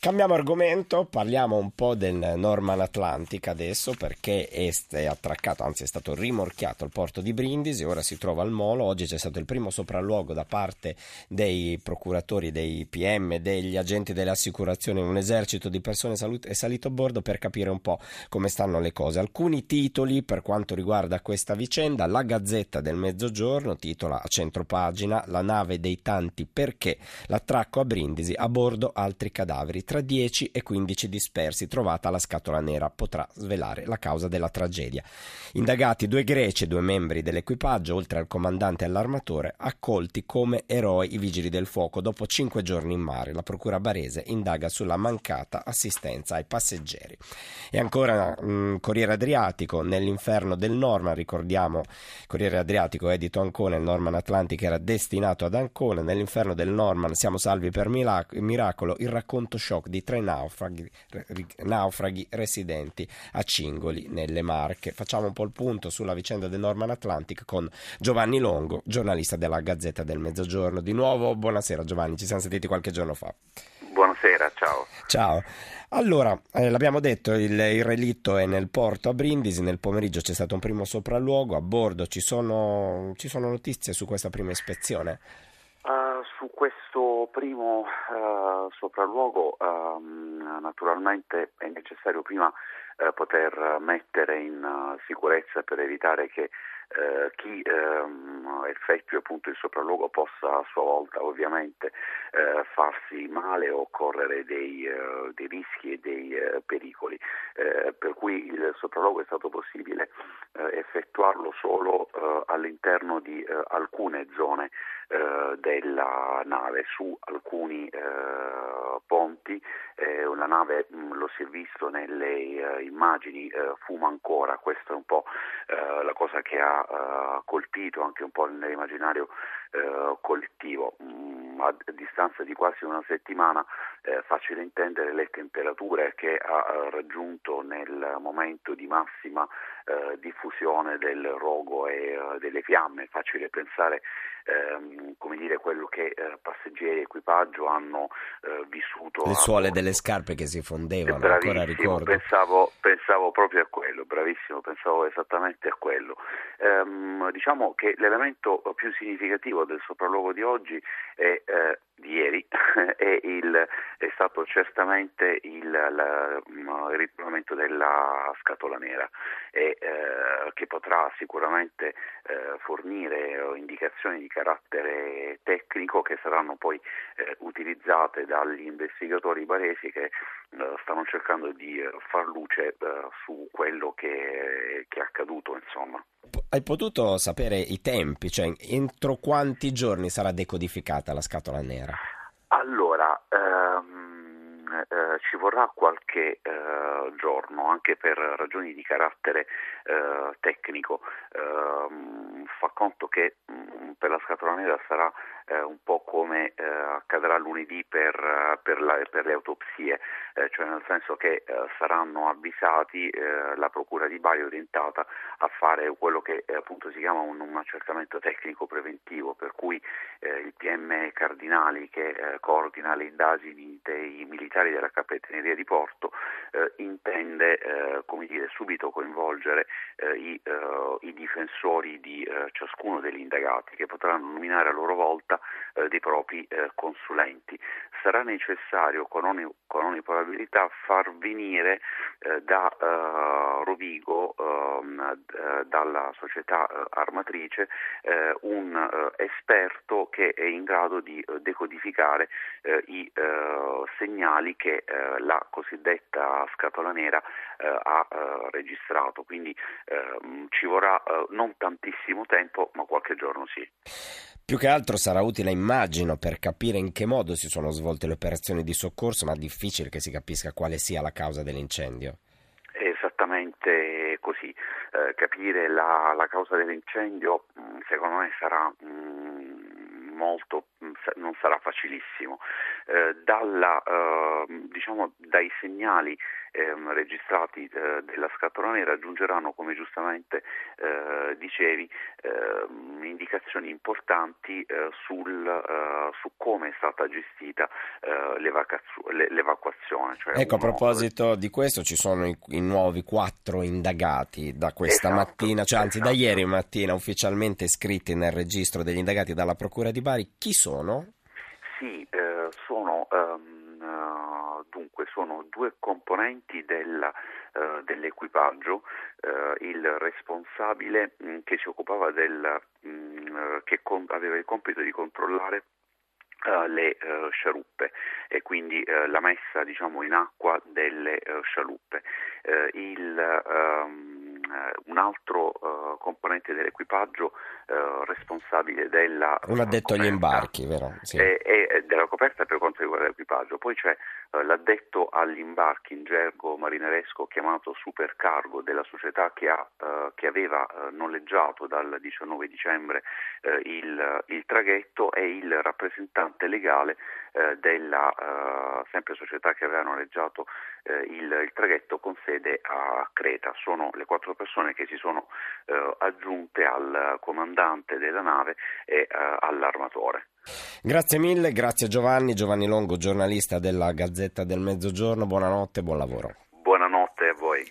Cambiamo argomento, parliamo un po' del Norman Atlantic adesso perché è attraccato, anzi è stato rimorchiato al porto di Brindisi, ora si trova al molo, oggi c'è stato il primo sopralluogo da parte dei procuratori, dei PM, degli agenti delle assicurazioni, un esercito di persone è salito a bordo per capire un po' come stanno le cose. Alcuni titoli per quanto riguarda questa vicenda, la Gazzetta del Mezzogiorno titola a centropagina La nave dei tanti perché l'attracco a Brindisi a bordo altri cadaveri tra 10 e 15 dispersi. Trovata la scatola nera potrà svelare la causa della tragedia. Indagati due greci e due membri dell'equipaggio, oltre al comandante e all'armatore, accolti come eroi i vigili del fuoco dopo cinque giorni in mare. La procura barese indaga sulla mancata assistenza ai passeggeri. E ancora mh, mm, Corriere Adriatico, nell'inferno del Norman, ricordiamo Corriere Adriatico edito Ancona, il Norman Atlantic era destinato ad Ancona, nell'inferno del Norman siamo salvi per miracolo, il racconto shock shock di tre naufraghi, naufraghi residenti a Cingoli nelle Marche. Facciamo un po' il punto sulla vicenda del Norman Atlantic con Giovanni Longo, giornalista della Gazzetta del Mezzogiorno. Di nuovo, buonasera Giovanni, ci siamo sentiti qualche giorno fa. Buonasera, ciao. Ciao. Allora, eh, l'abbiamo detto, il, il, relitto è nel porto a Brindisi, nel pomeriggio c'è stato un primo sopralluogo, a bordo ci sono, ci sono notizie su questa prima ispezione? Uh, su questo primo uh, sopralluogo uh, naturalmente è necessario prima eh, poter mettere in sicurezza per evitare che eh, chi ehm, effettui appunto il sopralluogo possa a sua volta ovviamente eh, farsi male o correre dei, eh, dei rischi e dei pericoli, per cui il sopralluogo è stato possibile eh, effettuarlo solo all'interno di alcune zone della nave, su alcuni ponti, la nave mh, mm, lo si è visto nelle immagini, fuma ancora, questa è un po' la cosa che ha colpito anche un po' nell'immaginario collettivo. A, distanza di quasi una settimana è facile intendere le temperature che ha raggiunto nel momento di massima uh, diffusione del rogo e delle fiamme, è facile pensare ehm, come dire, quello che eh, passeggeri e equipaggio hanno eh, vissuto. Le suole delle scarpe che si fondevano, ancora ricordo. Pensavo, pensavo, proprio a quello, bravissimo, pensavo esattamente a quello. Ehm, diciamo che l'elemento più significativo del sopralluogo di oggi è eh, di ieri è, il, è, stato certamente il, la, il ritrovamento della scatola nera e, eh, che potrà sicuramente eh, fornire indicazioni di carattere tecnico che saranno poi eh, utilizzate dagli investigatori baresi che eh, stanno cercando di eh, far luce eh, su quello che, che è accaduto. Insomma. Hai potuto sapere i tempi, cioè entro quanti giorni sarà decodificata la scatola nera? Allora, ehm, eh, ci vorrà qualche eh, giorno anche per ragioni di carattere eh, tecnico. Ehm, fa conto che mh, mm, per la scatola nera sarà eh, un po' come eh, accadrà lunedì per, eh, per, la, per le autopsie, eh, cioè nel senso che eh, saranno avvisati, eh, la Procura di Bari orientata a fare quello che appunto si chiama un, un, accertamento tecnico preventivo, per cui il PM Cardinali che coordina le indagini dei militari della Capitaneria di Porto intende dire, subito coinvolgere i, i, difensori di ciascuno degli indagati che potranno nominare a loro volta eh, dei propri eh, consulenti. Sarà necessario con ogni, con ogni probabilità far venire eh, da eh, Rovigo, ehm, eh, dalla società eh, armatrice, un esperto che è in grado di decodificare i segnali che la cosiddetta scatola nera ha registrato. Quindi ehm, ci vorrà non tantissimo tempo, ma qualche giorno sì. Più che altro sarà utile, immagino, per capire in che modo si sono svolte le operazioni di soccorso, ma difficile che si capisca quale sia la causa dell'incendio. È esattamente così. Eh, capire la, la, causa dell'incendio, mm, secondo me, sarà mh, mm, molto non sarà facilissimo. Eh, dalla, eh, diciamo, dai segnali ehm, registrati eh, della scatola nera raggiungeranno, come giustamente eh, dicevi, ehm, indicazioni importanti eh, sul, eh, su come è stata gestita l'evacuazione. Cioè ecco, uno... a proposito di questo ci sono i, i nuovi quattro indagati da questa esatto, mattina, cioè anzi esatto. da ieri mattina ufficialmente iscritti nel registro degli indagati dalla Procura di Bari. Chi sono? Sì, eh, sono, um, uh, dunque, sono due componenti della, uh, dell'equipaggio, uh, il responsabile mh, mm, che si occupava del, mh, mm, che con, aveva il compito di controllare le scialuppe e quindi la messa diciamo, in acqua delle scialuppe. Il, um, un altro componente dell'equipaggio responsabile della un addetto agli imbarchi vero? Sì. E, e, della coperta per quanto riguarda l'equipaggio poi c'è l'addetto agli imbarchi in gergo marineresco chiamato supercargo della società che, ha, che aveva noleggiato dal 19 dicembre il, il traghetto e il rappresentante legale eh, della eh, sempre società che aveva noleggiato eh, il, il, traghetto con sede a Creta. Sono le quattro persone che si sono eh, aggiunte al comandante della nave e eh, all'armatore. Grazie mille, grazie Giovanni, Giovanni Longo, giornalista della Gazzetta del Mezzogiorno, buonanotte e buon lavoro. Buonanotte a voi.